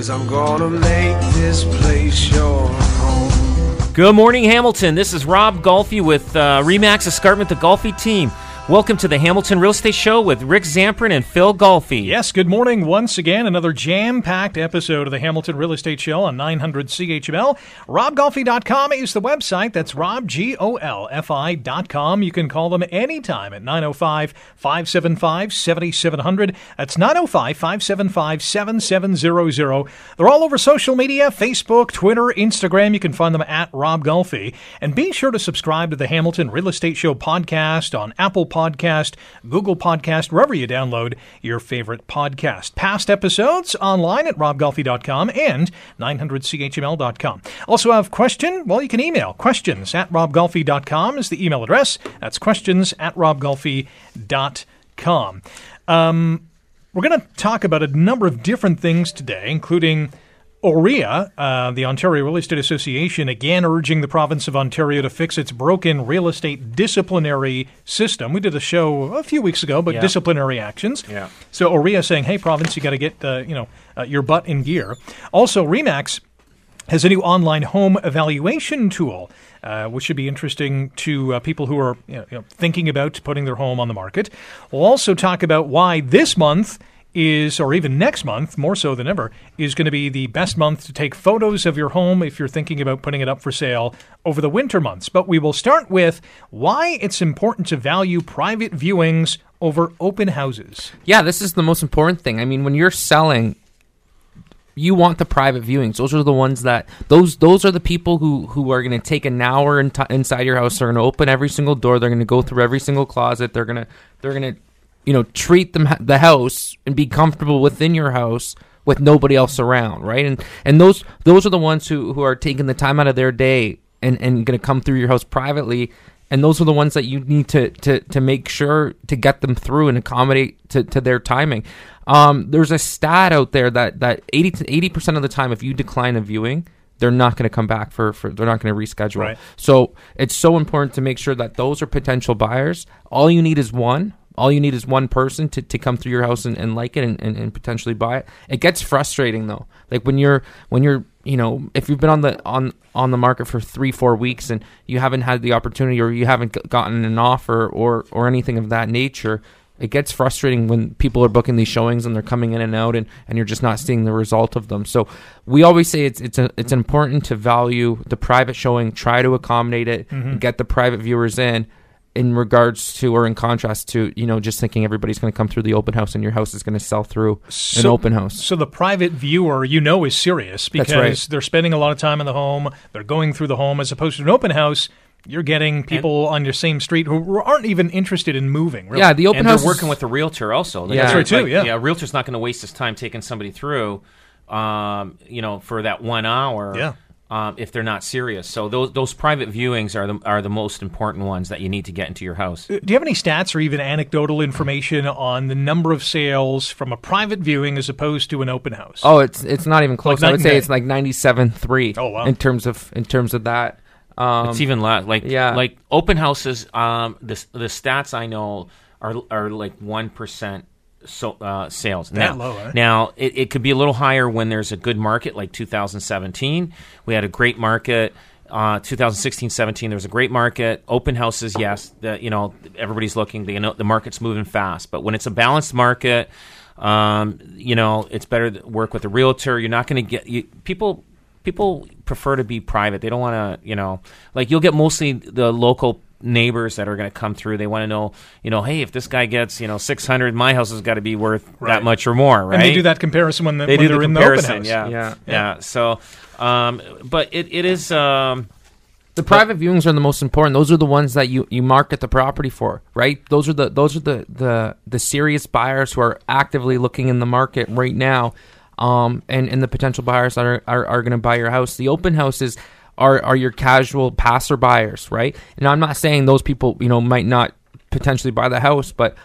Cause I'm gonna make this place your home. Good morning, Hamilton. This is Rob Golfi with uh, Remax Escarpment, the Golfi team. Welcome to the Hamilton Real Estate Show with Rick Zamperin and Phil Golfi. Yes, good morning once again. Another jam packed episode of the Hamilton Real Estate Show on 900 CHML. RobGolfi.com is the website. That's RobGolfi.com. You can call them anytime at 905 575 7700. That's 905 575 7700. They're all over social media Facebook, Twitter, Instagram. You can find them at Rob Golfi. And be sure to subscribe to the Hamilton Real Estate Show podcast on Apple Podcast, Google Podcast, wherever you download your favorite podcast. Past episodes online at robgolfi.com and 900chml.com. Also have question? Well, you can email questions at robgolfi.com is the email address. That's questions at robgolfi.com. Um, we're going to talk about a number of different things today, including OREA, uh, the Ontario Real Estate Association, again urging the province of Ontario to fix its broken real estate disciplinary system. We did a show a few weeks ago, but Yeah. disciplinary actions. Yeah. So OREA saying, "Hey, province, you got to get uh, you know uh, your butt in gear." Also, Remax has a new online home evaluation tool, uh, which should be interesting to uh, people who are you know, you know, thinking about putting their home on the market. We'll also talk about why this month is, or even next month, more so than ever, is going to be the best month to take photos of your home if you're thinking about putting it up for sale over the winter months. But we will start with why it's important to value private viewings over open houses. Yeah, this is the most important thing. I mean, when you're selling, you want the private viewings. Those are the ones that those those are the people who who are going to take an hour in inside your house. They're going to open every single door. They're going to go through every single closet. They're going to they're going to you know treat them the house and be comfortable within your house with nobody else around, right? And and those those are the ones who who are taking the time out of their day and and going to come through your house privately and those are the ones that you need to to to make sure to get them through and accommodate to, to their timing. Um, there's a stat out there that that 80 to 80 percent of the time, if you decline a viewing, they're not going to come back for, for they're not going to reschedule. Right. So it's so important to make sure that those are potential buyers. All you need is one. All you need is one person to, to come through your house and, and like it and, and, and potentially buy it. It gets frustrating though. Like when you're when you're you know if you've been on the on on the market for three four weeks and you haven't had the opportunity or you haven't gotten an offer or or anything of that nature it gets frustrating when people are booking these showings and they're coming in and out and, and you're just not seeing the result of them so we always say it's it's a, it's important to value the private showing try to accommodate it mm-hmm. get the private viewers in in regards to or in contrast to you know just thinking everybody's going to come through the open house and your house is going to sell through an open house So the private viewer, you know, is serious because right. they're spending a lot of time in the home. They're going through the home as opposed to an open house. You're getting people on your same street who aren't even interested in moving. Really. yeah the open and house they're is- working with a realtor also. Like, Yeah. That's right, too, like, yeah. yeah, a realtor's not going to waste his time taking somebody through, um, you know, for that one hour. Yeah. Um, if they're not serious, so those those private viewings are the are the most important ones that you need to get into your house. Uh, Do you have any stats or even anecdotal information on the number of sales from a private viewing as opposed to an open house? Oh, it's it's not even close. night I would say it's like ninety seven three. Oh, wow. In terms of in terms of that, um, it's even less. Like yeah. like open houses. Um, the the stats I know are are like one percent. So uh, sales now, low, eh? now it, it could be a little higher when there's a good market like 2017. We had a great market. Uh, 2016, 17, there was a great market. Open houses, yes, the, you know everybody's looking. They know the market's moving fast, but when it's a balanced market, um, you know it's better to work with a realtor. You're not going to get you, people. People prefer to be private. They don't want to, you know, like you'll get mostly the local neighbors that are going to come through. They want to know, you know, hey, if this guy gets, you know, 600, my house has got to be worth Right. that much or more, right? And they do that comparison when, the, They when do they're the in the open house. yeah. Yeah. yeah, So, um, but it, it is, um, The private viewings are the most important. Those are the ones that you, you market the property for, right? Those are the those are the, the the serious buyers who are actively looking in the market right now. um, and and the potential buyers that are are, are going to buy your house. The open houses are are your casual passerbyers, right? And I'm not saying those people you know might not potentially buy the house, but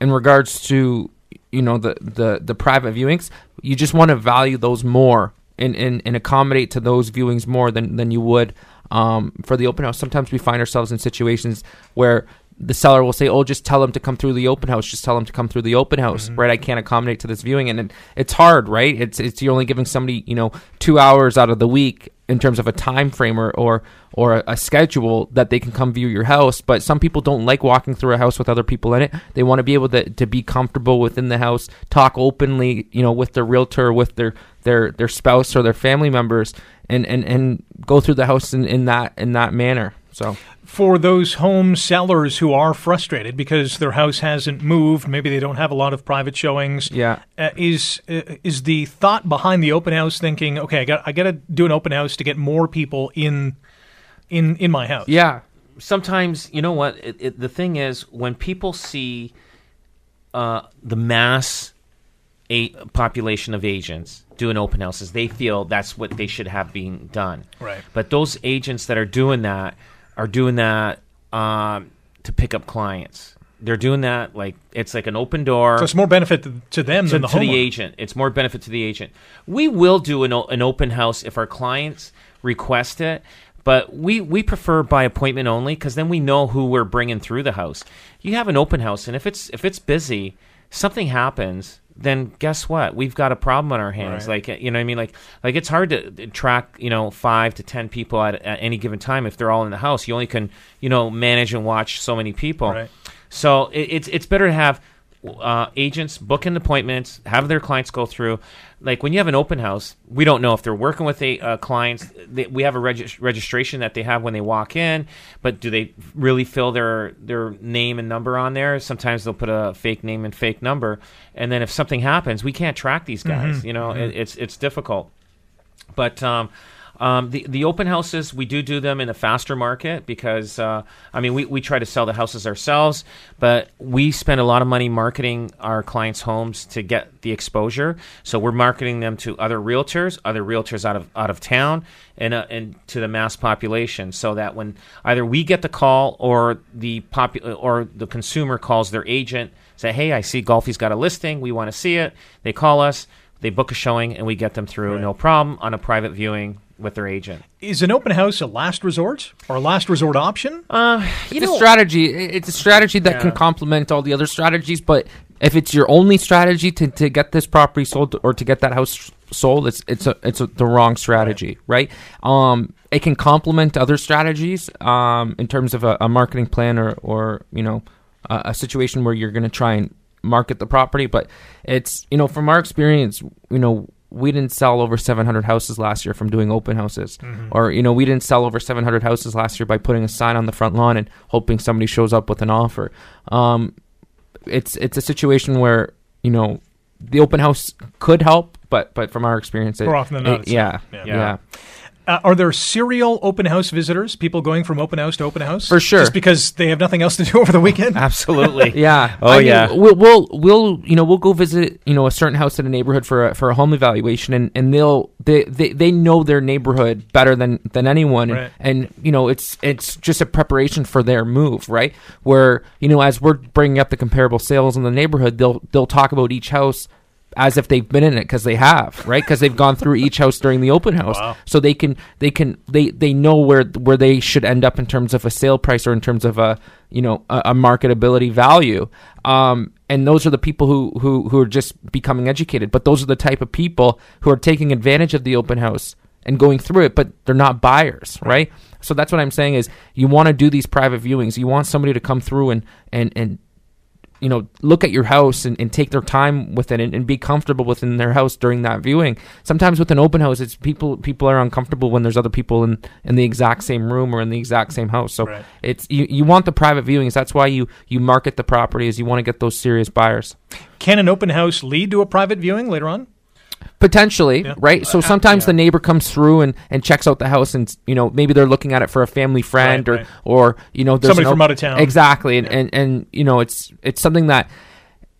in regards to you know the the the private viewings, you just want to value those more and, and, and accommodate to those viewings more than than you would um, for the open house. Sometimes we find ourselves in situations where the seller will say, "Oh, just tell them to come through the open house. Just tell them to come through the open house." Right? I can't accommodate to this viewing, and it, it's hard, right? It's it's you're only giving somebody you know two hours out of the week in terms of a time frame or or, or a, schedule that they can come view your house. But some people don't like walking through a house with other people in it. They want to be able to, to be comfortable within the house, talk openly, you know, with their realtor, with their their their spouse or their family members, and and, and go through the house in, in that in that manner. So For those home sellers who are frustrated because their house hasn't moved, maybe they don't have a lot of private showings. Yeah. Uh, is uh, is the thought behind the open house thinking, okay, I got I got to do an open house to get more people in in in my house. yeah, sometimes you know what it, it, the thing is when people see uh, the mass a population of agents doing open houses they feel that's what they should have being done Right. but those agents that are doing that are doing that um, to pick up clients they're doing that like it's like an open door So it's more benefit to, to them to, than the to the agent. It's more benefit to the agent. We will do an, an open house if our clients request it, but we, we prefer by appointment only because then we know who we're bringing through the house. You have an open house, and if it's if it's busy, something happens. Then guess what? We've got a problem on our hands. Right. Like you know, what I mean, like like it's hard to to track you know five to ten people at, at any given time if they're all in the house. You only can you know manage and watch so many people. Right. So it, it's it's better to have uh, agents book in appointments, have their clients go through. Like when you have an open house, we don't know if they're working with a uh, clients. They, we have a regis- registration that they have when they walk in, but do they really fill their their name and number on there? Sometimes they'll put a fake name and fake number, and then if something happens, we can't track these guys. You know, it, it's it's difficult. But um, um, the the open houses we do do them in a faster market because uh, I mean we, we try to sell the houses ourselves, but we spend a lot of money marketing our clients' homes to get the exposure. So we're marketing them to other realtors, other realtors out of out of town, and uh, and to the mass population, so that when either we get the call or the popu- or the consumer calls their agent, say, hey, I see Golfi's got a listing, we want to see it. They call us. They book a showing and we get them through no problem on a private viewing with their agent. Is an open house a last resort or a last resort option? Uh, you it's know, a strategy. It's a strategy that can complement all the other strategies. But if it's your only strategy to, to get this property sold or to get that house sold, it's it's a, it's a, the wrong strategy, right? Um, it can complement other strategies um, in terms of a, a marketing plan or or you know a, a situation where you're going to try and market the property. But it's you know from our experience, you know. We didn't sell over 700 houses last year from doing open houses, or you know, we didn't sell over 700 houses last year by putting a sign on the front lawn and hoping somebody shows up with an offer. Um, it's it's a situation where you know the open house could help, but but from our experience, it, More often than not, it- it's yeah, not. yeah, Yeah. Uh, are there serial open house visitors? People going from open house to open house For sure. just because they have nothing else to do over the weekend. absolutely. Yeah. Oh, I mean, yeah. We'll, we'll we'll you know we'll go visit you know a certain house in a neighborhood for a, for a home evaluation and, and they'll they, they they know their neighborhood better than than anyone Right. and, and you know it's it's just a preparation for their move right where you know as we're bringing up the comparable sales in the neighborhood they'll they'll talk about each house as if they've been in it because they have right? Because they've gone through each house during the open house. Wow. so they can they can they they know where where they should end up in terms of a sale price or in terms of a you know a, a marketability value. Um and those are the people who who who are just becoming educated. But those are the type of people who are taking advantage of the open house and going through it but they're not buyers right. so that's what i'm saying is you want to do these private viewings. You want somebody to come through and and and you know look at your house and, and take their time with it and, and be comfortable within their house during that viewing sometimes with an open house it's people people are uncomfortable when there's other people in in the exact same room or in the exact same house so Right. it's you, you want the private viewings that's why you you market the properties you want to get those serious buyers Can an open house lead to a private viewing later on? Potentially Yeah. right so sometimes the neighbor comes through and and checks out the house and you know maybe they're looking at it for a family friend Right, or right. or you know there's Somebody an from out of town. exactly and, and and you know it's it's something that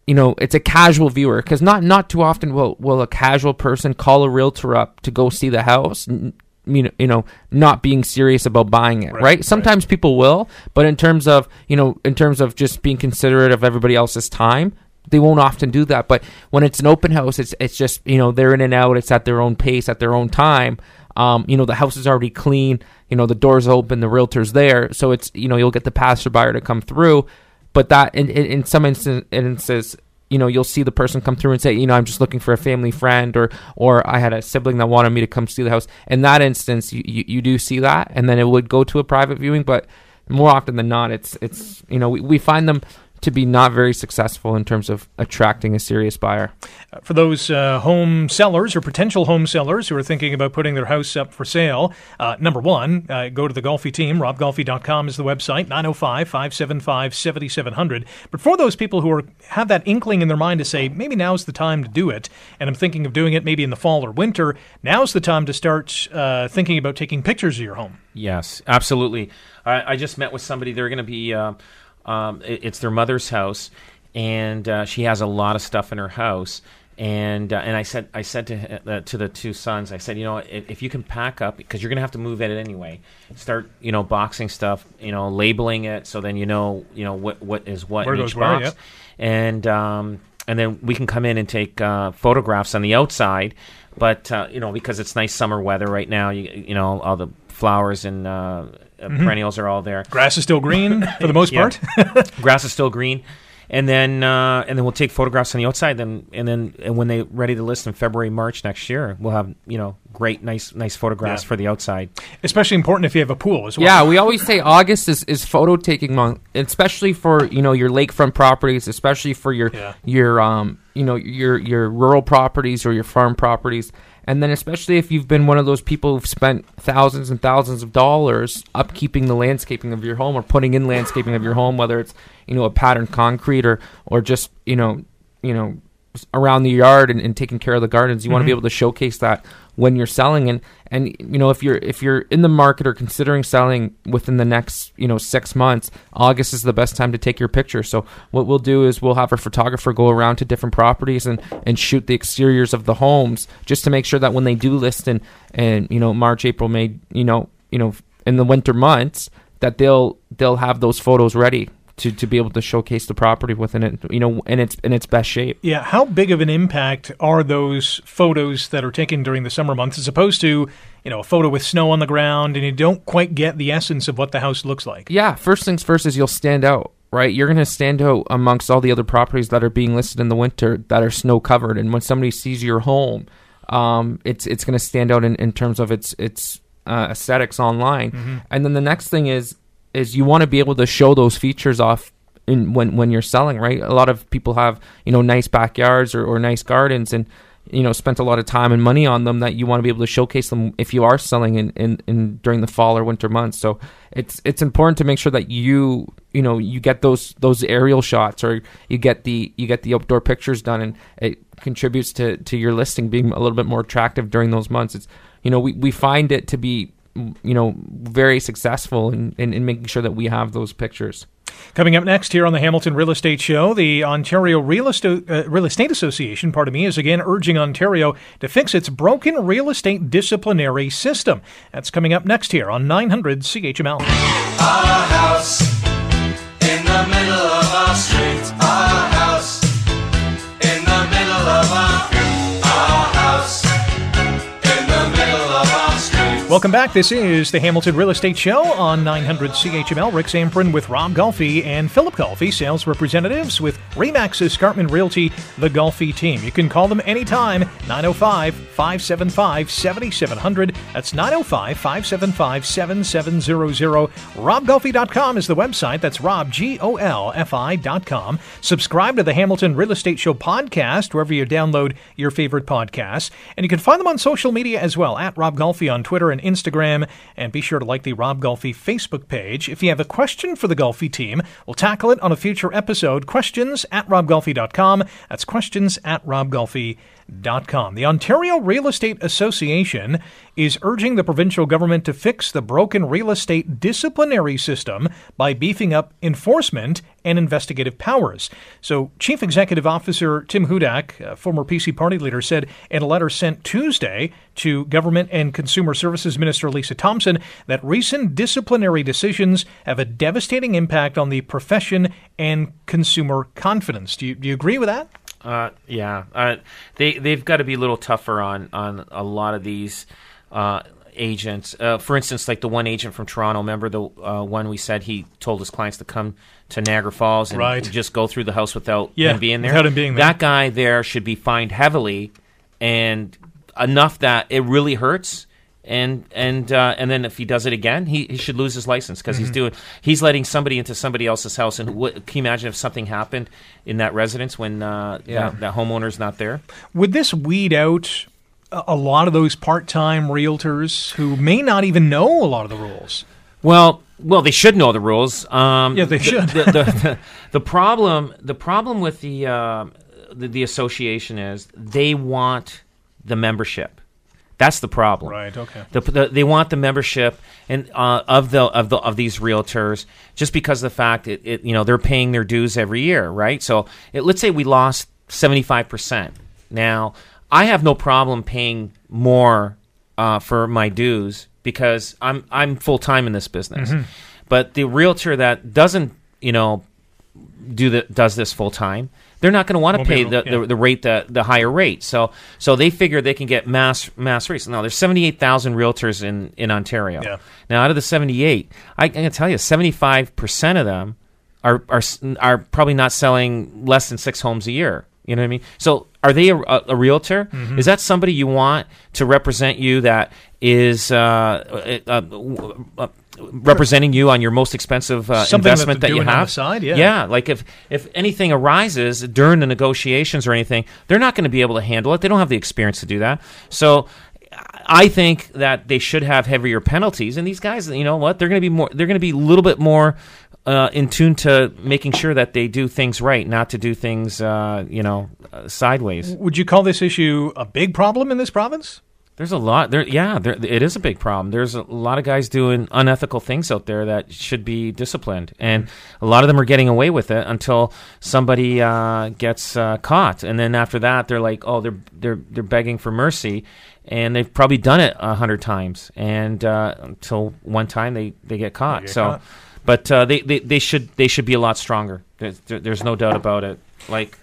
you know it's a casual viewer because not not too often will will a casual person call a realtor up to go see the house you know, you know, not being serious about buying it, right? right. Sometimes people will, but in terms of, you know, in terms of just being considerate of everybody else's time, they won't often do that. But when it's an open house, it's it's just you know they're in and out. It's at their own pace, at their own time. Um, you know the house is already clean. You know the doors open, the realtor's there, so it's you know you'll get the passerby to come through. But that in in, in some instances, you know you'll see the person come through and say, you know, I'm just looking for a family friend, or or I had a sibling that wanted me to come see the house. In that instance, you you, you do see that, and then it would go to a private viewing, but more often than not, it's it's you know we, we find them to be not very successful in terms of attracting a serious buyer. For those uh, home sellers or potential home sellers who are thinking about putting their house up for sale, uh, number one, uh, go to the Golfi team. RobGolfi.com is the website, 905 575 7700. But for those people who are have that inkling in their mind to say, maybe now's the time to do it, and I'm thinking of doing it maybe in the fall or winter, now's the time to start uh, thinking about taking pictures of your home. Yes, absolutely. I, I just met with somebody. They're going to be. Uh, um, it- it's their mother's house, and uh, she has a lot of stuff in her house. And uh, and I said I said to uh, to the two sons I said you know if, if you can pack up because you're gonna have to move it anyway start you know boxing stuff you know labeling it so then you know you know what what is what Where in each where, box yeah. and um, and then we can come in and take uh, photographs on the outside. But uh, you know, because it's nice summer weather right now, you you know all the flowers and uh, Mm-hmm. perennials are all there. Grass is still green for the most part. Grass is still green, and then uh, and then we'll take photographs on the outside. Then and then and when they ready to list in February March next year, we'll have you know great nice nice photographs Yeah. for the outside. Especially important if you have a pool as well. Yeah, we always say August is, is photo taking month, especially for you know your lakefront properties, especially for your Yeah. your um you know your your rural properties or your farm properties, and then especially if you've been one of those people who've spent thousands and thousands of dollars upkeeping the landscaping of your home or putting in landscaping of your home, whether it's you know a patterned concrete or or just you know you know around the yard and, and taking care of the gardens. You want to be mm-hmm. able to showcase that when you're selling. And and you know if you're if you're in the market or considering selling within the next you know six months august is the best time to take your picture. So what we'll do is we'll have our photographer go around to different properties and and shoot the exteriors of the homes just to make sure that when they do list in and you know march april may you know you know in the winter months that they'll they'll have those photos ready to, to be able to showcase the property within it you know in its in its best shape Yeah, how big of an impact are those photos that are taken during the summer months as opposed to, you know, a photo with snow on the ground and you don't quite get the essence of what the house looks like? Yeah, first things first is you'll stand out, right? You're going to stand out amongst all the other properties that are being listed in the winter that are snow covered. And when somebody sees your home, um, it's it's going to stand out in, in terms of its its uh, aesthetics online. And then the next thing is is you want to be able to show those features off in when when you're selling, right? A lot of people have you know nice backyards or, or nice gardens and you know spent a lot of time and money on them that you want to be able to showcase them if you are selling in, in, in during the fall or winter months so it's it's important to make sure that you you know you get those those aerial shots or you get the you get the outdoor pictures done and it contributes to to your listing being a little bit more attractive during those months it's you know we, we find it to be you know very successful in, in, in making sure that we have those pictures Coming up next here on the Hamilton Real Estate Show, the Ontario Real Estate, uh, Real Estate Association, pardon me, is again urging Ontario to fix its broken real estate disciplinary system. That's coming up next here on 900 CHML. Welcome back. This is the Hamilton Real Estate Show on 900 CHML. Rick Zamperin with Rob Golfi and Philip Golfi, sales representatives with Remax Escarpment Realty, the Golfi team. You can call them anytime, 905 575 7700. That's 905 575 7700. RobGolfi.com is the website. That's Rob, G O L F I.com. Subscribe to the Hamilton Real Estate Show podcast wherever you download your favorite podcasts. And you can find them on social media as well, at Rob Golfi on Twitter and Instagram. And be sure to like the Rob Golfi Facebook page. If you have a question for the Golfi team, we'll tackle it on a future episode. Questions at robgolfi.com. That's questions at robgolfi.com. The Ontario Real Estate Association is urging the provincial government to fix the broken real estate disciplinary system by beefing up enforcement and investigative powers. So, Chief Executive Officer Tim Hudak, a former PC party leader, said in a letter sent Tuesday to Government and Consumer Services Minister Lisa Thompson that recent disciplinary decisions have a devastating impact on the profession and consumer confidence. Do you, do you agree with that? Uh, yeah, uh, they they've got to be a little tougher on on a lot of these uh, agents. Uh, for instance, like the one agent from Toronto. Remember the uh, one we said he told his clients to come to Niagara Falls and Right. just go through the house without Yeah, him being there. without him being there. That guy there should be fined heavily and enough that it really hurts. And and uh, and then if he does it again, he, he should lose his license because Mm-hmm. he's doing he's letting somebody into somebody else's house. And what, can you imagine if something happened in that residence when uh, Yeah. that, that homeowner's not there? Would this weed out a lot of those part-time realtors who may not even know a lot of the rules? Well, well, they should know the rules. Um, Yeah, they the- should. The, the, the, the problem, the problem with the, uh, the the association is they want the membership. That's the problem. Right, okay. The, the, they want the membership and uh, of the of the of these realtors just because of the fact it, it you know they're paying their dues every year, right? So it, let's say we lost seventy five percent. Now I have no problem paying more uh, for my dues because I'm I'm full time in this business. But the realtor that doesn't you know do the does this full time, they're not going to want to pay the, yeah. the the rate the the higher rate. So so they figure they can get mass mass rates. Now there's 78,000 realtors in in Ontario. Yeah. Now out of the 78, I, I can tell you 75 percent of them are are are probably not selling less than six homes a year. You know what I mean? So are they a, a, a realtor? Mm-hmm. Is that somebody you want to represent you that is uh, uh, uh, uh, representing you on your most expensive uh, investment that you have? the side, yeah. yeah. Like if if anything arises during the negotiations or anything, they're not going to be able to handle it. They don't have the experience to do that. So. I think that they should have heavier penalties, and these guys, you know what? They're going to be more. They're going to be a little bit more uh, in tune to making sure that they do things right, not to do things, uh, you know, uh, sideways. Would you call this issue a big problem in this province? There's a lot there. Yeah, there, it is a big problem. There's a lot of guys doing unethical things out there that should be disciplined, and a lot of them are getting away with it until somebody uh, gets uh, caught, and then after that, they're like, oh, they're they're they're begging for mercy, and they've probably done it a hundred times, and uh, until one time they they get caught. get so, caught. but uh, they, they they should they should be a lot stronger. There's, there's no doubt about it. Like,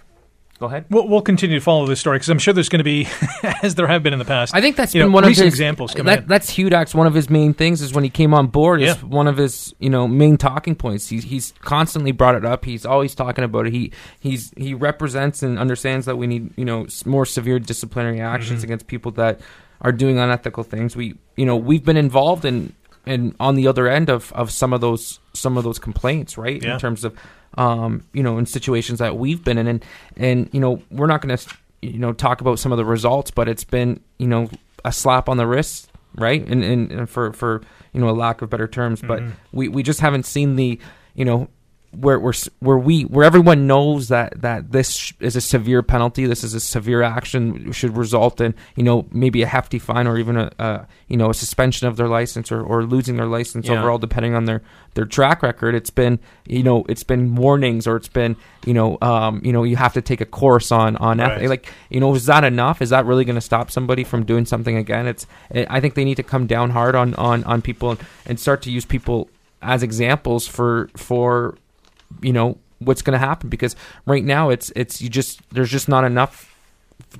go ahead. We'll, we'll continue to follow this story because I'm sure there's going to be, as there have been in the past. I think that's been know, one of recent his examples coming That, in. that's Hudak's one of his main things is when he came on board. Is one of his you know main talking points. He's he's constantly brought it up. He's always talking about it. He he's he represents and understands that we need you know more severe disciplinary actions Mm-hmm. against people that are doing unethical things. We you know we've been involved in and on the other end of, of some of those some of those complaints, right? Yeah. In terms of um, you know in situations that we've been in, and and you know we're not going to you know talk about some of the results, but it's been you know a slap on the wrist, right? And and, and for for you know a lack of better terms, but we we just haven't seen the you know where where where we where everyone knows that that this is a severe penalty, this is a severe action should result in you know maybe a hefty fine or even a, a you know a suspension of their license or, or losing their license Yeah. overall depending on their their track record. It's been you know it's been warnings or it's been you know um you know you have to take a course on on Right. eth- like you know is that enough? Is that really going to stop somebody from doing something again? It's I think they need to come down hard on on on people and, and start to use people as examples for for you know what's going to happen because right now it's it's you just there's just not enough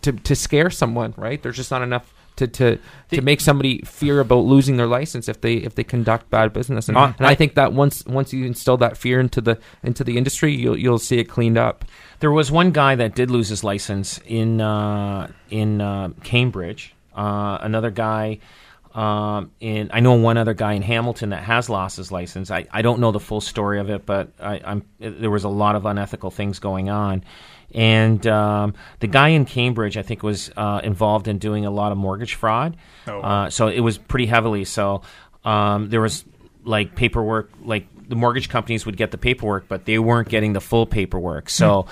to to scare someone right? There's just not enough to to to make somebody fear about losing their license if they if they conduct bad business. And, Uh, and I think that once once you instill that fear into the into the industry you'll you'll see it cleaned up. There was one guy that did lose his license in uh, in uh, Cambridge. Uh, another guy um, in I know one other guy in Hamilton that has lost his license. I, I don't know the full story of it, but I, I'm there was a lot of unethical things going on. And um, the guy in Cambridge, I think, was uh, involved in doing a lot of mortgage fraud. Oh. Uh, so it was pretty heavily. So um, there was like paperwork, like the mortgage companies would get the paperwork, but they weren't getting the full paperwork. So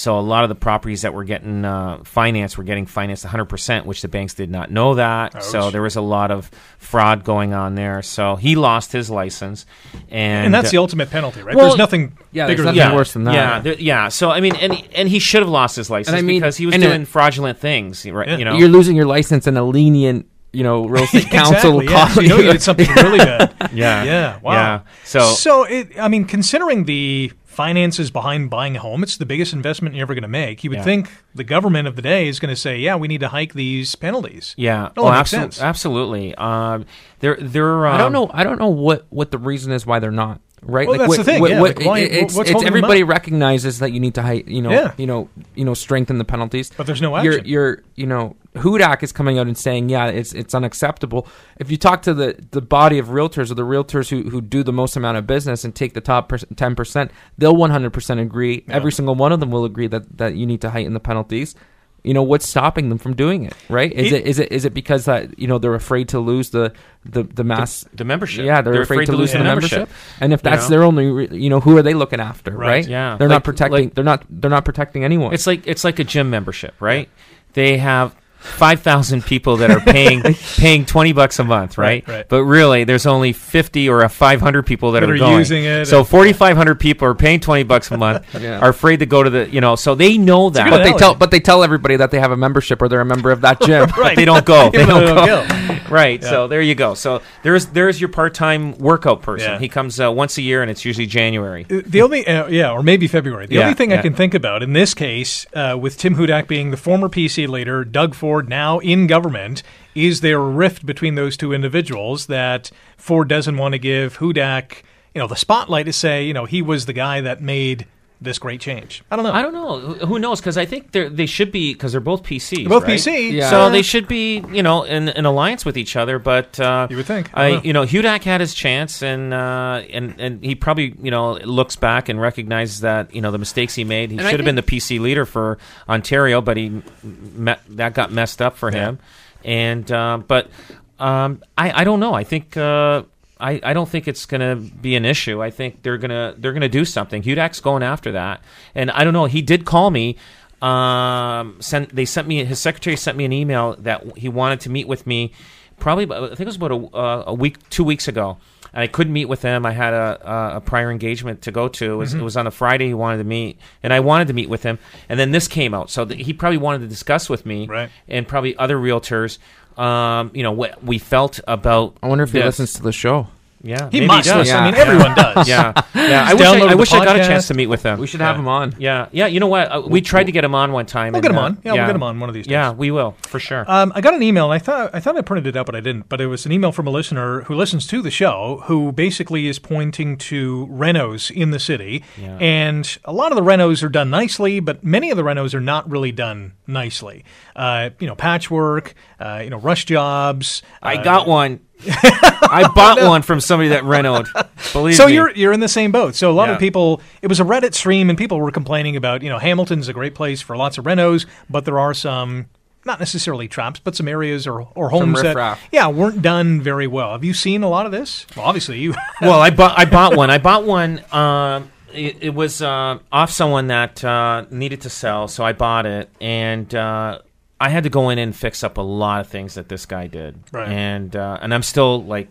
So a lot of the properties that were getting uh, financed were getting financed 100%, which the banks did not know that. So there was a lot of fraud going on there. So he lost his license, and And that's uh, the ultimate penalty, right? well, there's nothing yeah, bigger there's than nothing that. worse than that. Yeah, there- yeah. So I mean, and he, and he should have lost his license I mean- because he was and, doing fraudulent things, right? Yeah. You know, You're losing your license and a lenient, you know, real estate council exactly, yeah. So you know you did something really bad. yeah, Yeah, wow. yeah. So So, it, I mean, considering the finances behind buying a home, it's the biggest investment you're ever going to make. You would Yeah. think the government of the day is going to say, "Yeah, we need to hike these penalties." yeah, No, oh, that makes absolu- sense. absolutely. Um, they're they're. Um, I don't know. I don't know what what the reason is why they're not. Right. Well, that's what, the thing, What, yeah, what- like, why- it's, it's everybody recognizes that you need to, you know, Yeah. you know, you know, strengthen the penalties. But there's no You're, action. you're, you know, Hudak is coming out and saying, yeah, it's it's unacceptable. If you talk to the the body of realtors or the realtors who who do the most amount of business and take the top ten percent, they'll 100 percent agree. Every single one of them will agree that that you need to heighten the penalties. You know what's stopping them from doing it, right? Is It- it is it is it because that you know they're afraid to lose the the the mass the membership. yeah, they're, afraid, to lose the membership. And if you that's know? their only, re- you know, who are they looking after, Right. right? Yeah. they're Like- not protecting. like- they're not. They're not protecting anyone. It's like it's like a gym membership, right? They have five thousand people that are paying paying twenty bucks a month, right? Right, right. But really, there's only fifty or five hundred people that, That are going. using it So and- forty five hundred people are paying twenty bucks a month. Yeah. Are afraid to go to the you know, so they know that. good but they tell. But they tell everybody that they have a membership or they're a member of that gym. But they don't go. They Even though don't they go. Right. So there you go. So there's there's your part time workout person. Yeah. He comes uh, once a year, and it's usually January. Uh, The only, uh, yeah, or maybe February. The Yeah, only thing I can think about in this case, uh, with Tim Hudak being the former PC leader, Doug Ford now in government, is there a rift between those two individuals that Ford doesn't want to give Hudak, you know, the spotlight to say, you know, he was the guy that made this great change. I don't know. I don't know. Who- Who knows? Because I think they they should be because they're both PCs. Both right? PC, Yeah. So they should be, you know, in an alliance with each other. But uh, You would think. I I, know. you know, Hudak had his chance, and uh, and and he probably, you know, looks back and recognizes that you know the mistakes he made. He And I should have been the PC leader for Ontario, but he met, that got messed up for him. And uh, but um, I I don't know. I think. Uh, I, I don't think it's going to be an issue. I think they're gonna they're gonna do something. Hudak's going after that, and I don't know. He did call me. Um, sent they sent me his secretary sent me an email that he wanted to meet with me. Probably, I think it was about a, uh, a week, two weeks ago, and I couldn't meet with him. I had a, a, prior engagement to go to. It was, it was on a Friday. He wanted to meet, and I wanted to meet with him. And then this came out, so th- he probably wanted to discuss with me, Right. and probably other realtors. Um, you know what we felt about. I wonder if he this. listens to the show. Yeah, he maybe must does. listen. I mean, Yeah. everyone does. Yeah, yeah. I wish I, I wish I got a chance to meet with him. We should have Yeah. him on. Yeah, yeah. You know what? Uh, we tried to get him on one time. We'll and, get him uh, on. Yeah, we'll get him on one of these days. Yeah, we will for sure. Um, I got an email, and I thought I thought I printed it out, but I didn't. But it was an email from a listener who listens to the show, who basically is pointing to renos in the city, Yeah. and a lot of the renos are done nicely, but many of the renos are not really done nicely. Uh, you know, patchwork, uh, you know, rush jobs. I uh, got one. I bought one from somebody that renoed. Believe So me. you're you're in the same boat. So a lot Yeah. of people, it was a Reddit stream, and people were complaining about you know Hamilton's a great place for lots of renos, but there are some not necessarily traps, but some areas or or homes that yeah weren't done very well. Have you seen a lot of this? Well, obviously you. well, I bought I bought one. I bought one. Um, it, it was uh, off someone that uh, needed to sell, so I bought it, and uh, I had to go in and fix up a lot of things that this guy did, Right. and uh, and I'm still like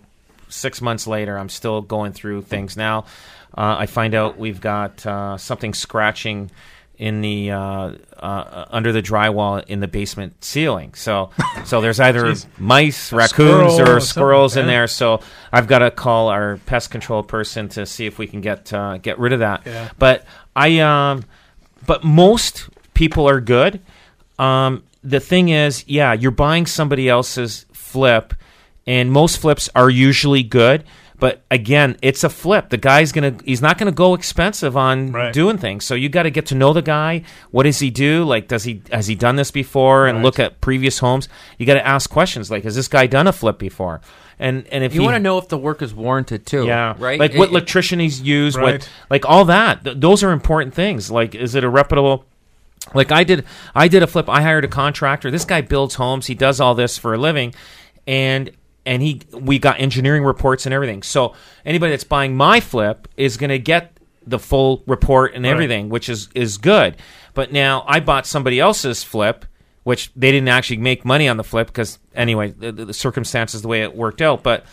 six months later, I'm still going through things now. Uh, I find out we've got uh, something scratching in the uh, uh, under the drywall in the basement ceiling. So so there's either mice, raccoons, squirrel or squirrels in there. So I've got to call our pest control person to see if we can get uh, get rid of that. Yeah. But I um, but most people are good. Um, the thing is, yeah, you're buying somebody else's flip, and most flips are usually good. But again, it's a flip. The guy's gonna he's not gonna go expensive on Right. doing things. So you got to get to know the guy. What does he do? Like, does he has he done this before? And Right. look at previous homes. You got to ask questions like, has this guy done a flip before? And and if You he, want to know if the work is warranted too. yeah, Right. Like It- what it- electrician he's used, Right. what like all that. Th- those are important things. Like, is it a reputable? Like I did, I did a flip. I hired a contractor. This guy builds homes. He does all this for a living, and and he we got engineering reports and everything. So anybody that's buying my flip is going to get the full report and everything, which is is good. But now I bought somebody else's flip, which they didn't actually make money on the flip because anyway, the, the, the circumstances the way it worked out. But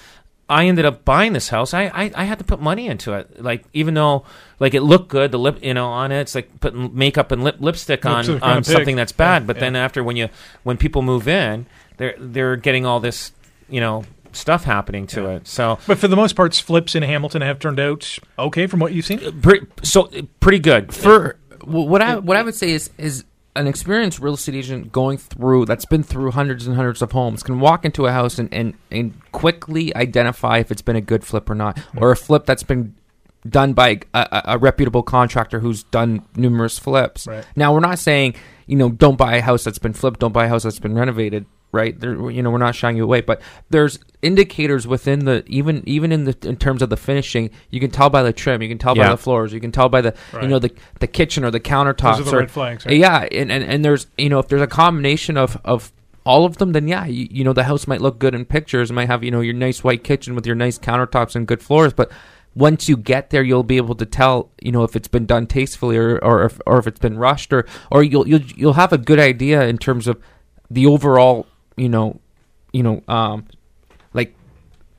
I ended up buying this house. I, I I had to put money into it. Like even though like it looked good, the lip you know on it, it's like putting makeup and lip lipstick on Lipstick on on a something that's bad. Yeah, but yeah. then after when you when people move in, they're they're getting all this you know stuff happening to it. So But for the most part, flips in Hamilton have turned out okay from what you've seen. pretty, so pretty good for what I what I would say is is an experienced real estate agent going through that's been through hundreds and hundreds of homes can walk into a house and and, and quickly identify if it's been a good flip or not mm-hmm. or a flip that's been done by a, a, a reputable contractor who's done numerous flips. Right. Now we're not saying you know don't buy a house that's been flipped, don't buy a house that's been renovated. Right, there, you know, we're not shying you away, but there's indicators within the even even in the in terms of the finishing. You can tell by the trim, you can tell by the floors, you can tell by the Right. you know the the kitchen or the countertops. Those are the or, red flags, right? Yeah, and, and and there's you know if there's a combination of of all of them, then yeah, you, you know the house might look good in pictures, might have you know your nice white kitchen with your nice countertops and good floors, but once you get there, you'll be able to tell, you know, if it's been done tastefully or or if, or if it's been rushed, or or you'll you'll you'll have a good idea in terms of the overall, you know, you know, um, like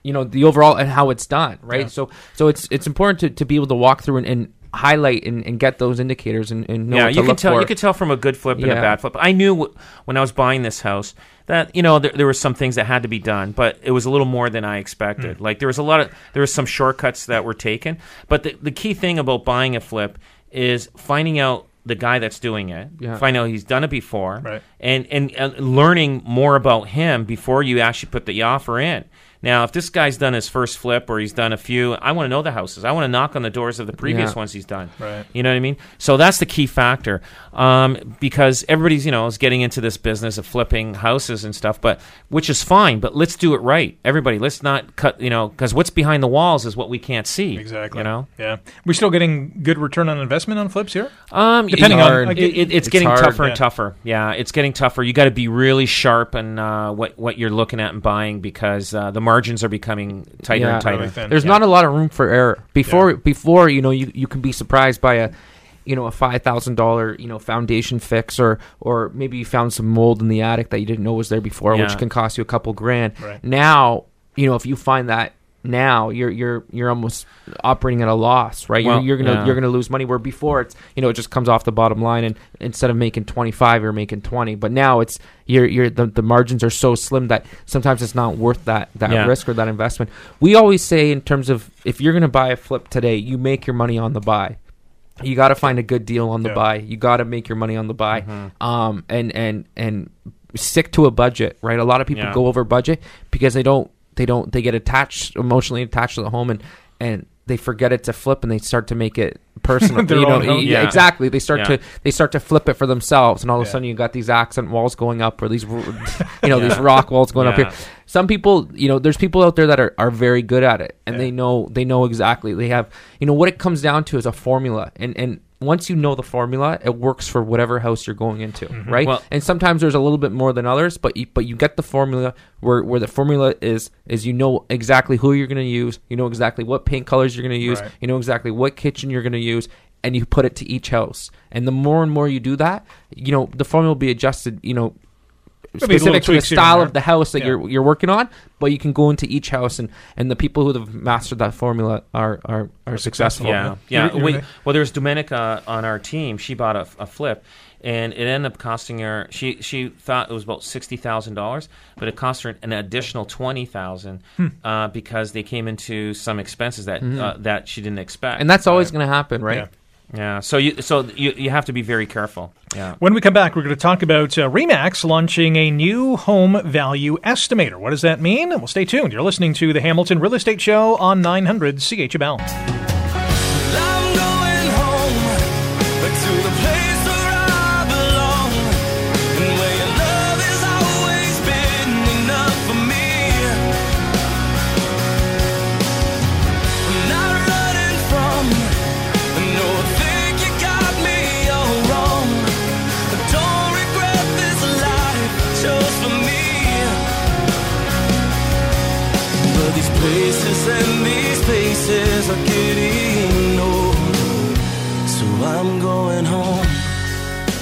you know the overall and how it's done right Yeah. so so it's it's important to, to be able to walk through and, and highlight and, and get those indicators and, and know yeah, you can tell. for. You could tell from a good flip and a bad flip. I knew w- when I was buying this house that you know there, there were some things that had to be done, but it was a little more than I expected. Like there was a lot of there was some shortcuts that were taken, but the the key thing about buying a flip is finding out the guy that's doing it. Yeah. Find out he's done it before, Right. and, and and learning more about him before you actually put the offer in. Now, if this guy's done his first flip or he's done a few, I want to know the houses. I want to knock on the doors of the previous Yeah. ones he's done. Right. You know what I mean? So that's the key factor, um, because everybody's you know is getting into this business of flipping houses and stuff, but which is fine. But let's do it right, everybody. Let's not cut you know because what's behind the walls is what we can't see. Exactly. You know. Yeah. We're still getting good return on investment on flips here. Um, Depending it- on- it, it- it's, It's getting hard, tougher yeah. and tougher. Yeah, it's getting tougher. You got to be really sharp on uh, what what you're looking at and buying because uh, the margins are becoming tighter Yeah. and tighter. Really thin. There's Yeah. not a lot of room for error. Before before you know you, you can be surprised by a you know a five thousand dollar you know foundation fix or or maybe you found some mold in the attic that you didn't know was there before, Yeah. which can cost you a couple grand. Right. Now you know if you find that now you're you're you're almost operating at a loss, right? Well, you're, you're gonna yeah. you're gonna lose money. Where before it's you know it just comes off the bottom line, and instead of making twenty five, you're making twenty. But now it's you're you're the, the margins are so slim that sometimes it's not worth that that Yeah. risk or that investment. We always say in terms of if you're gonna buy a flip today, you make your money on the buy. You got to find a good deal on the Yeah. buy. You got to make your money on the buy, Mm-hmm. um, and and and stick to a budget. Right, a lot of people Yeah. go over budget because they don't they don't they get attached emotionally attached to the home and and they forget it to flip and they start to make it personal. You know, yeah, Yeah. exactly. They start Yeah. to they start to flip it for themselves, and all of a sudden you got these accent walls going up or these you know these rock walls going up here. Some people, you know, there's people out there that are, are very good at it, and they know they know exactly. They have, you know, what it comes down to is a formula, and and once you know the formula, it works for whatever house you're going into, mm-hmm. right? Well- and sometimes there's a little bit more than others, but you, but you get the formula where where the formula is is you know exactly who you're going to use, you know exactly what paint colors you're going to use, Right. you know exactly what kitchen you're going to use, and you put it to each house. And the more and more you do that, you know the formula will be adjusted, you know. Maybe little Specific to the tweaks here and style of the house that Yeah. you're you're working on, but you can go into each house and, and the people who have mastered that formula are are, are successful. successful. Yeah, yeah. You're- you're we, right. well, there's Domenica on our team. She bought a, a flip, and it ended up costing her. She she thought it was about sixty thousand dollars, but it cost her an additional twenty thousand Hmm. uh, because they came into some expenses that uh, that she didn't expect. And that's always going to happen, right? Yeah. Yeah. So you so you you have to be very careful. Yeah. When we come back, we're going to talk about uh, Remax launching a new home value estimator. What does that mean? Well, stay tuned. You're listening to the Hamilton Real Estate Show on 900 CHML.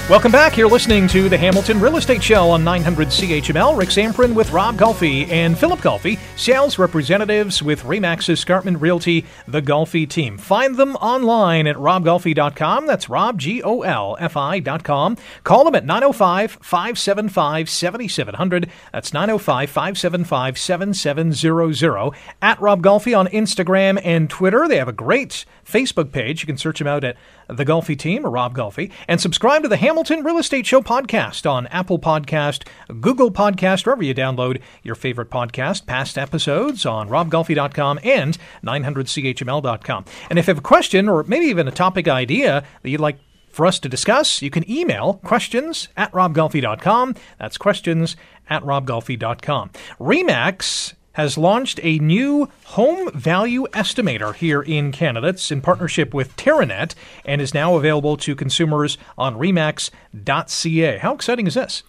Welcome back. You're listening to the Hamilton Real Estate Show on 900 CHML. Rick Zamperin with Rob Golfi and Philip Golfi, sales representatives with Remax Escarpment Realty, the Golfi team. Find them online at robgolfi.com. That's Rob, G O L F I.com. Call them at 905 575 7700. That's 905 575 7700. At Rob Golfi on Instagram and Twitter. They have a great Facebook page. You can search them out at the Golfi team Rob Golfi and subscribe to the Hamilton Real Estate Show podcast on Apple Podcast, Google Podcast, wherever you download your favorite podcast, past episodes on robgolfi.com and 900chml.com. And if you have a question or maybe even a topic idea that you'd like for us to discuss, you can email questions at robgolfi.com. That's questions at robgolfi.com. Remax has launched a new home value estimator here in Canada. It's in partnership with Teranet and is now available to consumers on remax.ca. How exciting is this?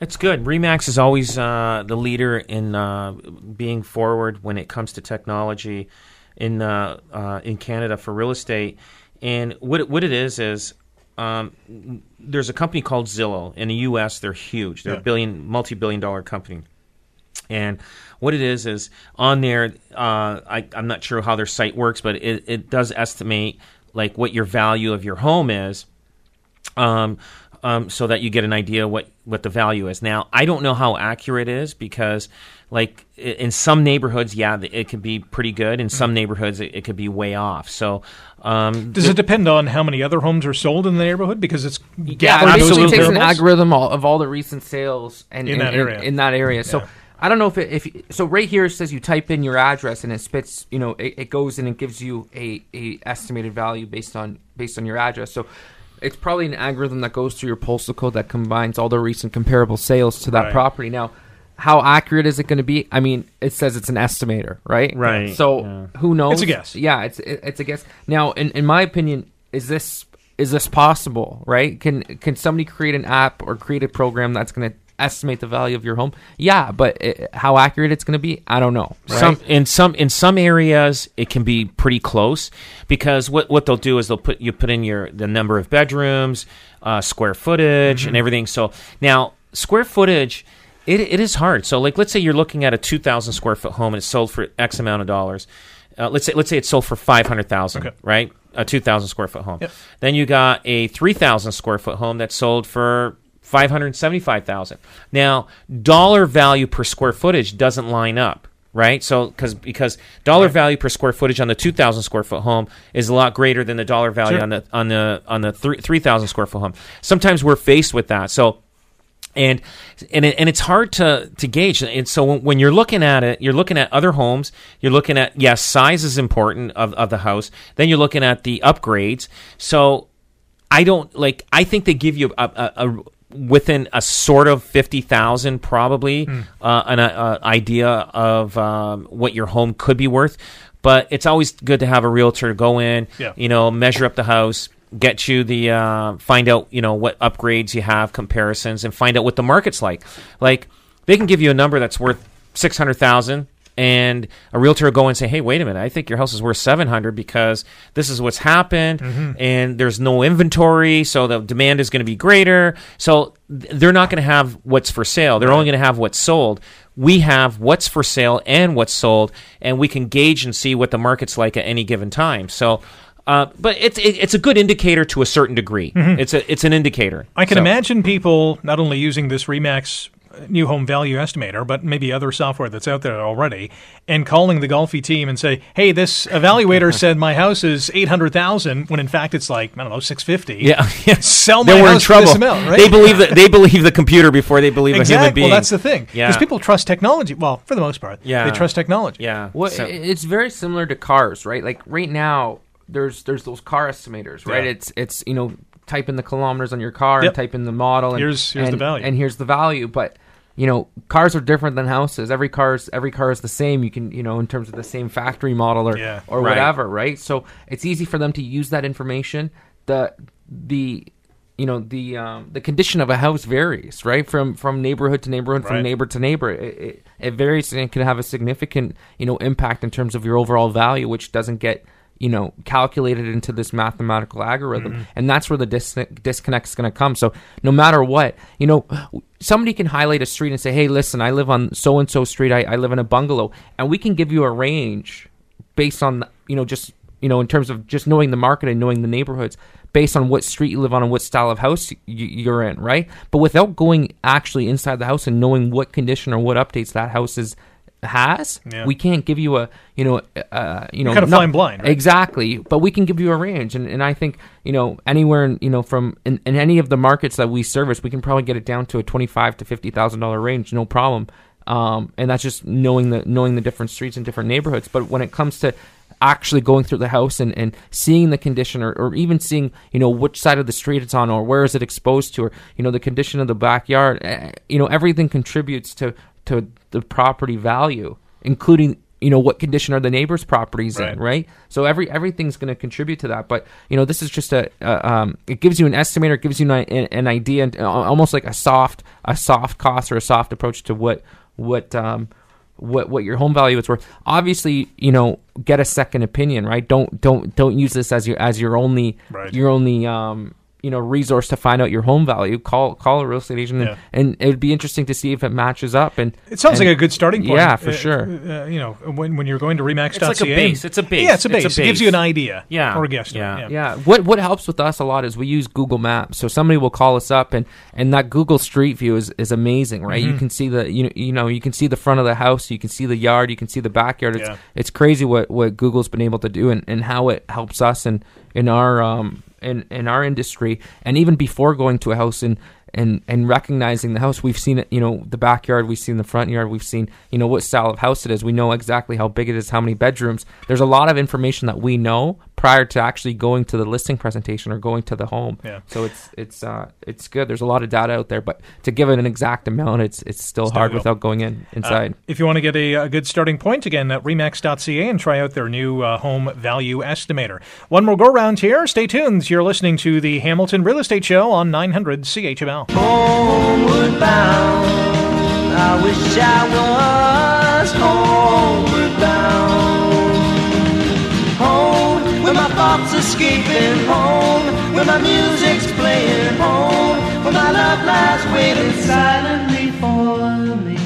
It's good. Remax is always uh, the leader in uh, being forward when it comes to technology in uh, uh, in Canada for real estate. And what it, what it is is um, there's a company called Zillow in the U.S. They're huge. They're Yeah. a billion multi billion dollar company. And what it is is on there, uh, I, I'm not sure how their site works, but it, it does estimate like what your value of your home is, um, um, so that you get an idea what what the value is. Now, I don't know how accurate it is because, like in some neighborhoods, yeah, it could be pretty good. In some neighborhoods, it, it could be way off. So, um, Does it depend on how many other homes are sold in the neighborhood? Because it's Yeah, gathered it basically takes an variables? algorithm all, of all the recent sales and In that area. In, that area. So I don't know if it, if so. Right here it says you type in your address and it spits. You know, it, it goes in and gives you a, a estimated value based on based on your address. So. It's probably an algorithm that goes through your postal code that combines all the recent comparable sales to that Right. property. Now, how accurate is it going to be? I mean, it says it's an estimator, right? Right, So yeah. who knows? It's a guess. Yeah, it's it, it's a guess. Now, in, in my opinion, is this is this possible? Right? Can can somebody create an app or create a program that's going to estimate the value of your home? Yeah, but it, how accurate it's going to be, I don't know. Right? Some in some in some areas it can be pretty close because what what they'll do is they'll put you put in your the number of bedrooms, uh, square footage, Mm-hmm. and everything. So now square footage. It, it is hard. So, like, let's say you're looking at a two thousand square foot home and it's sold for X amount of dollars. Uh, let's say let's say it's sold for five hundred thousand, Okay. right? A two thousand square foot home. Yep. Then you got a three thousand square foot home that's sold for five hundred seventy-five thousand. Now, dollar value per square footage doesn't line up, right? So, because because dollar value per square footage on the two thousand square foot home is a lot greater than the dollar value Sure. on the on the on the three three thousand square foot home. Sometimes we're faced with that. So and and it, and it's hard to to gauge. And so when, when you're looking at it, you're looking at other homes. You're looking at yes, size is important of of the house. Then you're looking at the upgrades. So I don't like. I think they give you a, a, a within a sort of fifty thousand probably Hmm. uh, an uh, idea of um, what your home could be worth. But it's always good to have a realtor go in, Yeah. you know, measure up the house, get you the uh, find out, you know, what upgrades you have, comparisons, and find out what the market's like. Like they can give you a number that's worth six hundred thousand, and a realtor will go and say, "Hey, wait a minute, I think your house is worth seven hundred because this is what's happened, and there's no inventory, so the demand is going to be greater. So th- they're not going to have what's for sale; they're only going to have what's sold." We have what's for sale and what's sold, and we can gauge and see what the market's like at any given time. So, uh, but it's it, it's a good indicator to a certain degree. It's a it's an indicator. I can So- imagine people not only using this Remax new home value estimator, but maybe other software that's out there already, and calling the Golfi team and say, "Hey, this evaluator said my house is eight hundred thousand, when in fact it's like I don't know six fifty. Yeah, yeah. sell my Then we're in house for trouble. this amount, right? They believe that they believe the computer before they believe a human being. Well, that's the thing. Yeah. because people trust technology. Well, for the most part, Yeah. they trust technology. Yeah. Well, So- it's very similar to cars, right? Like right now, there's there's those car estimators, right? Yeah. It's it's you know type in the kilometers on your car Yep. and type in the model. And, Here's- here's the value. and here's the value. But you know, cars are different than houses. Every car's every car is the same. You can you know in terms of the same factory model or Yeah. or Right. whatever, right? So it's easy for them to use that information. The the you know the um, the condition of a house varies right from from neighborhood to neighborhood Right. from neighbor to neighbor it, it, it varies and it can have a significant you know impact in terms of your overall value which doesn't get you know calculated into this mathematical algorithm Mm-hmm. and that's where the dis- disconnect is going to come. So no matter what you know somebody can highlight a street and say hey listen i live on so and so street. I, I live in a bungalow and we can give you a range based on you know just you know in terms of just knowing the market and knowing the neighborhoods based on what street you live on and what style of house you're in right? But without going actually inside the house and knowing what condition or what updates that house is has Yeah. we can't give you a you know uh, you know kinda not- flying blind, right? exactly but we can give you a range and, and i think you know anywhere in, you know from in, in any of the markets that we service we can probably get it down to a 25 to 50 thousand dollar range no problem um, and that's just knowing the knowing the different streets and different neighborhoods but when it comes to actually going through the house and, and seeing the condition or, or even seeing you know which side of the street it's on or where is it exposed to or you know the condition of the backyard eh, you know everything contributes to to the property value including you know what condition are the neighbors properties Right. in right so every everything's going to contribute to that but you know this is just a, a um, it gives you an estimator it gives you an, an idea and uh, almost like a soft a soft cost or a soft approach to what what um what what your home value is worth obviously you know get a second opinion right don't don't don't use this as your as your only Right. your only um you know resource to find out your home value call call a real estate agent and, Yeah. and it would be interesting to see if it matches up and It sounds and- like a good starting point. yeah for Uh, sure Uh, you know, when, when you're going to Remax, It's like a base. It's a base. Yeah, it's a It's base. It gives you an idea. Yeah. Or a guess. Yeah. Yeah. What what helps with us a lot is we use Google Maps. So somebody will call us up and and that Google Street View is, is amazing, right? Mm-hmm. You can see the you know, you know you can see the front of the house, you can see the yard, you can see the backyard. It's Yeah. it's crazy what what Google's been able to do and, and how it helps us in in our um in in our industry and even before going to a house and and and recognizing the house we've seen it you know the backyard we've seen the front yard we've seen you know what style of house it is. We know exactly how big it is how many bedrooms. There's a lot of information that we know prior to actually going to the listing presentation or going to the home Yeah. so it's it's uh it's good there's a lot of data out there but to give it an exact amount it's it's still hard difficult. without going in inside Uh, if you want to get a, a good starting point, again, at remax.ca and try out their new uh, home value estimator. One more go round here. Stay tuned. You're listening to the Hamilton Real Estate Show on 900 CHML. homeward bound. I wish I was escaping. Home, where my music's playing. Home, where my love lies waiting silently for me.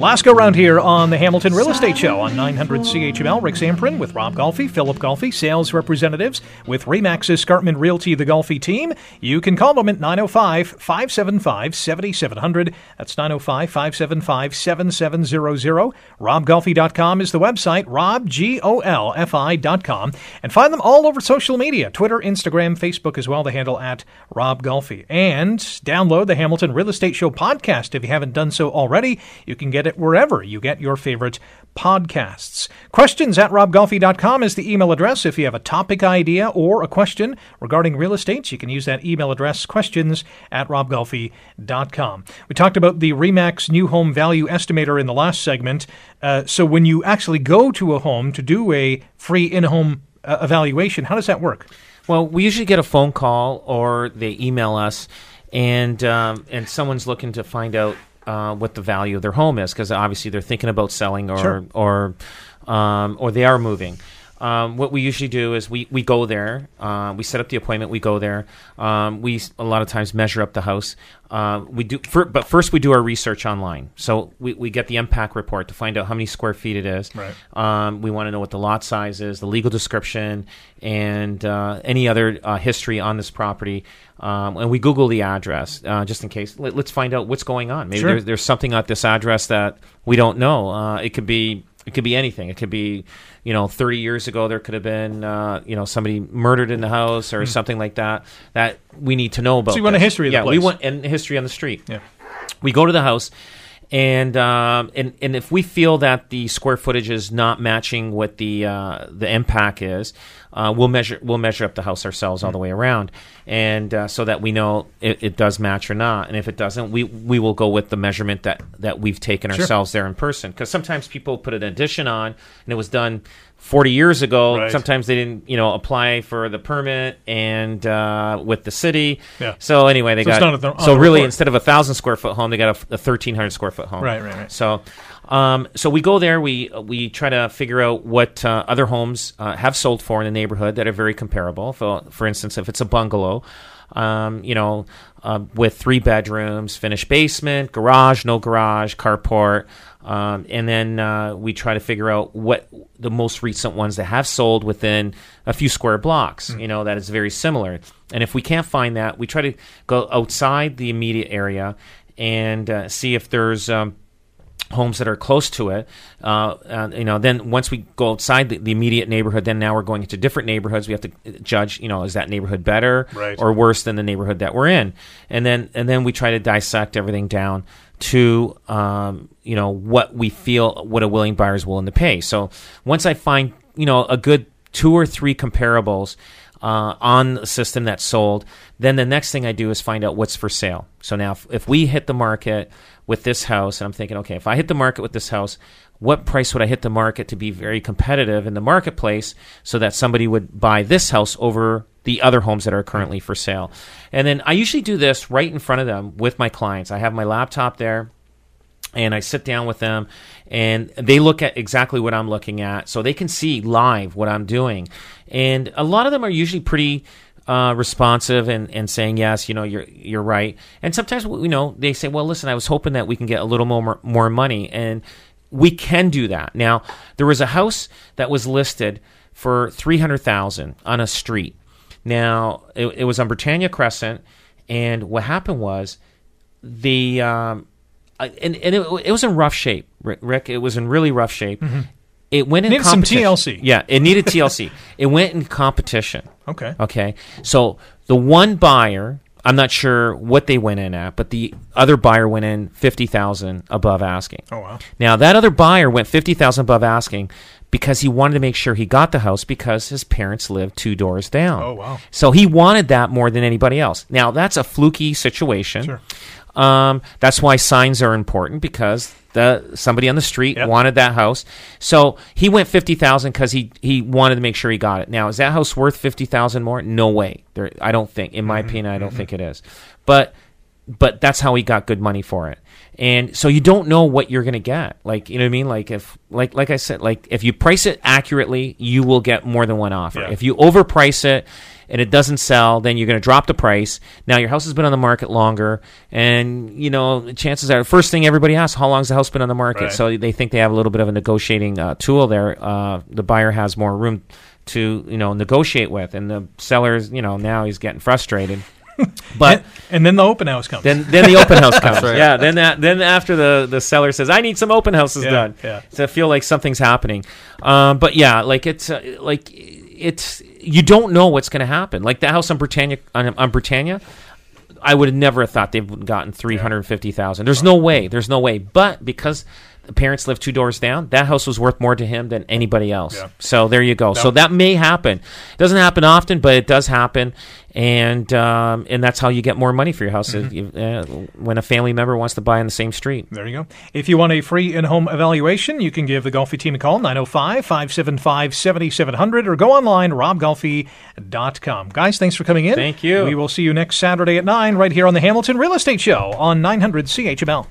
Last go round here on the Hamilton Real Estate Show on 900 CHML. Rick Zamperin with Rob Golfi, Philip Golfi, sales representatives with Remax Escarpment Realty, the Golfi team. You can call them at 905 575 7700. That's 905 575 7700. RobGolfi.com is the website, robgolfi.com. And find them all over social media Twitter, Instagram, Facebook as well, the handle at Rob Golfi. And download the Hamilton Real Estate Show podcast if you haven't done so already. You can get it wherever you get your favorite podcasts. Questions at robgolfi.com is the email address. If you have a topic idea or a question regarding real estate, you can use that email address, questions at robgolfi.com. We talked about the Remax New Home Value Estimator in the last segment. Uh, so when you actually go to a home to do a free in-home uh, evaluation, how does that work? Well, we usually get a phone call or they email us, and um, and someone's looking to find out uh, what the value of their home is because obviously they're thinking about selling or Sure. or um, or they are moving. Um, what we usually do is we, we go there, uh, we set up the appointment, we go there. Um, we a lot of times measure up the house. Uh, we do, fir- but first we do our research online. So we, we get the MPAC report to find out how many square feet it is. Right. Um, we want to know what the lot size is, the legal description, and uh, any other uh, history on this property. Um, and we Google the address uh, just in case. Let, us find out what's going on. Maybe Sure. there's, there's something at this address that we don't know. Uh, it could be it could be anything. It could be you know 30 years ago there could have been uh, you know somebody murdered in the house or something like that that we need to know about. So you want a history of the yeah, we want and history on the street Yeah. we go to the house and um, and and if we feel that the square footage is not matching what the uh, the MPAC is, uh, we'll measure we'll measure up the house ourselves all the way around, and uh, so that we know it, it does match or not. And if it doesn't, we we will go with the measurement that that we've taken Sure. ourselves there in person. Because sometimes people put an addition on and it was done 40 years ago. Right. Sometimes they didn't, you know, apply for the permit and uh, with the city. Yeah. So anyway, they So got the- so really report. instead of a thousand square foot home, they got a, a 1300 square foot home. Right, right, right. So, um, so we go there. We we try to figure out what uh, other homes uh, have sold for in the neighborhood that are very comparable. For for instance, if it's a bungalow, um, you know, uh, with three bedrooms, finished basement, garage, no garage, carport. Um, and then uh, we try to figure out what the most recent ones that have sold within a few square blocks, you know, that is very similar. And if we can't find that, we try to go outside the immediate area and uh, see if there's um, homes that are close to it. Uh, uh, you know, then once we go outside the, the immediate neighborhood, then now we're going into different neighborhoods. We have to judge, you know, is that neighborhood better Right. or worse than the neighborhood that we're in? And then and then we try to dissect everything down to um, you know what we feel what a willing buyer is willing to pay. So once I find you know a good two or three comparables uh, on the system that's sold, then the next thing I do is find out what's for sale. So now if, if we hit the market with this house, and I'm thinking, okay, if I hit the market with this house, what price would I hit the market to be very competitive in the marketplace so that somebody would buy this house over the other homes that are currently for sale? And then I usually do this right in front of them with my clients. I have my laptop there and I sit down with them and they look at exactly what I'm looking at so they can see live what I'm doing. And a lot of them are usually pretty uh, responsive and, and saying yes, you know, you're you're right. And sometimes you know they say, well, listen, I was hoping that we can get a little more more money, and we can do that. Now there was a house that was listed for three hundred thousand on a street. Now it, it was on Britannia Crescent, and what happened was the um, and, and it, it was in rough shape, Rick. It was in really rough shape. It went in. Needed some competition. TLC. Yeah, it needed TLC. it went in competition. Okay. Okay. So the one buyer, I'm not sure what they went in at, but the other buyer went in fifty thousand above asking. Oh, wow. Now that other buyer went fifty thousand above asking because he wanted to make sure he got the house because his parents lived two doors down. Oh, wow. So he wanted that more than anybody else. Now that's a fluky situation. Sure. Um, that's why signs are important because the somebody on the street Yep. wanted that house. So he went fifty thousand because he he wanted to make sure he got it. Now is that house worth fifty thousand more? No way. There, I don't think. In my mm-hmm. opinion, I don't mm-hmm. think it is. But but that's how he got good money for it. And so you don't know what you're going to get. Like, you know what I mean? Like if like like I said, like if you price it accurately, you will get more than one offer. Yeah. If you overprice it and it doesn't sell, then you're going to drop the price. Now your house has been on the market longer and, you know, chances are first thing everybody asks, how long's the house been on the market? Right. So they think they have a little bit of a negotiating uh, tool there. Uh, the buyer has more room to, you know, negotiate with and the seller's, you know, now he's getting frustrated. But and, and then the open house comes. then then the open house comes. right. Yeah. Then that then after the the seller says, "I need some open houses Yeah, done," yeah. to feel like something's happening. Um, but yeah, like it's uh, like it's you don't know what's going to happen. Like the house on Britannia on, on Britannia. I would have never have thought they've gotten three hundred fifty thousand. There's no way. There's no way. But because the parents live two doors down, that house was worth more to him than anybody else. Yeah. So there you go. So that may happen. It doesn't happen often, but it does happen, and um, and that's how you get more money for your house if you, uh, when a family member wants to buy on the same street. There you go. If you want a free in home evaluation, you can give the Golfi team a call, 905 575 7700, or go online, robgolfi.com. Guys, thanks for coming in. Thank you. We will see you next Saturday at 9 right here on the Hamilton Real Estate Show on 900 CHML.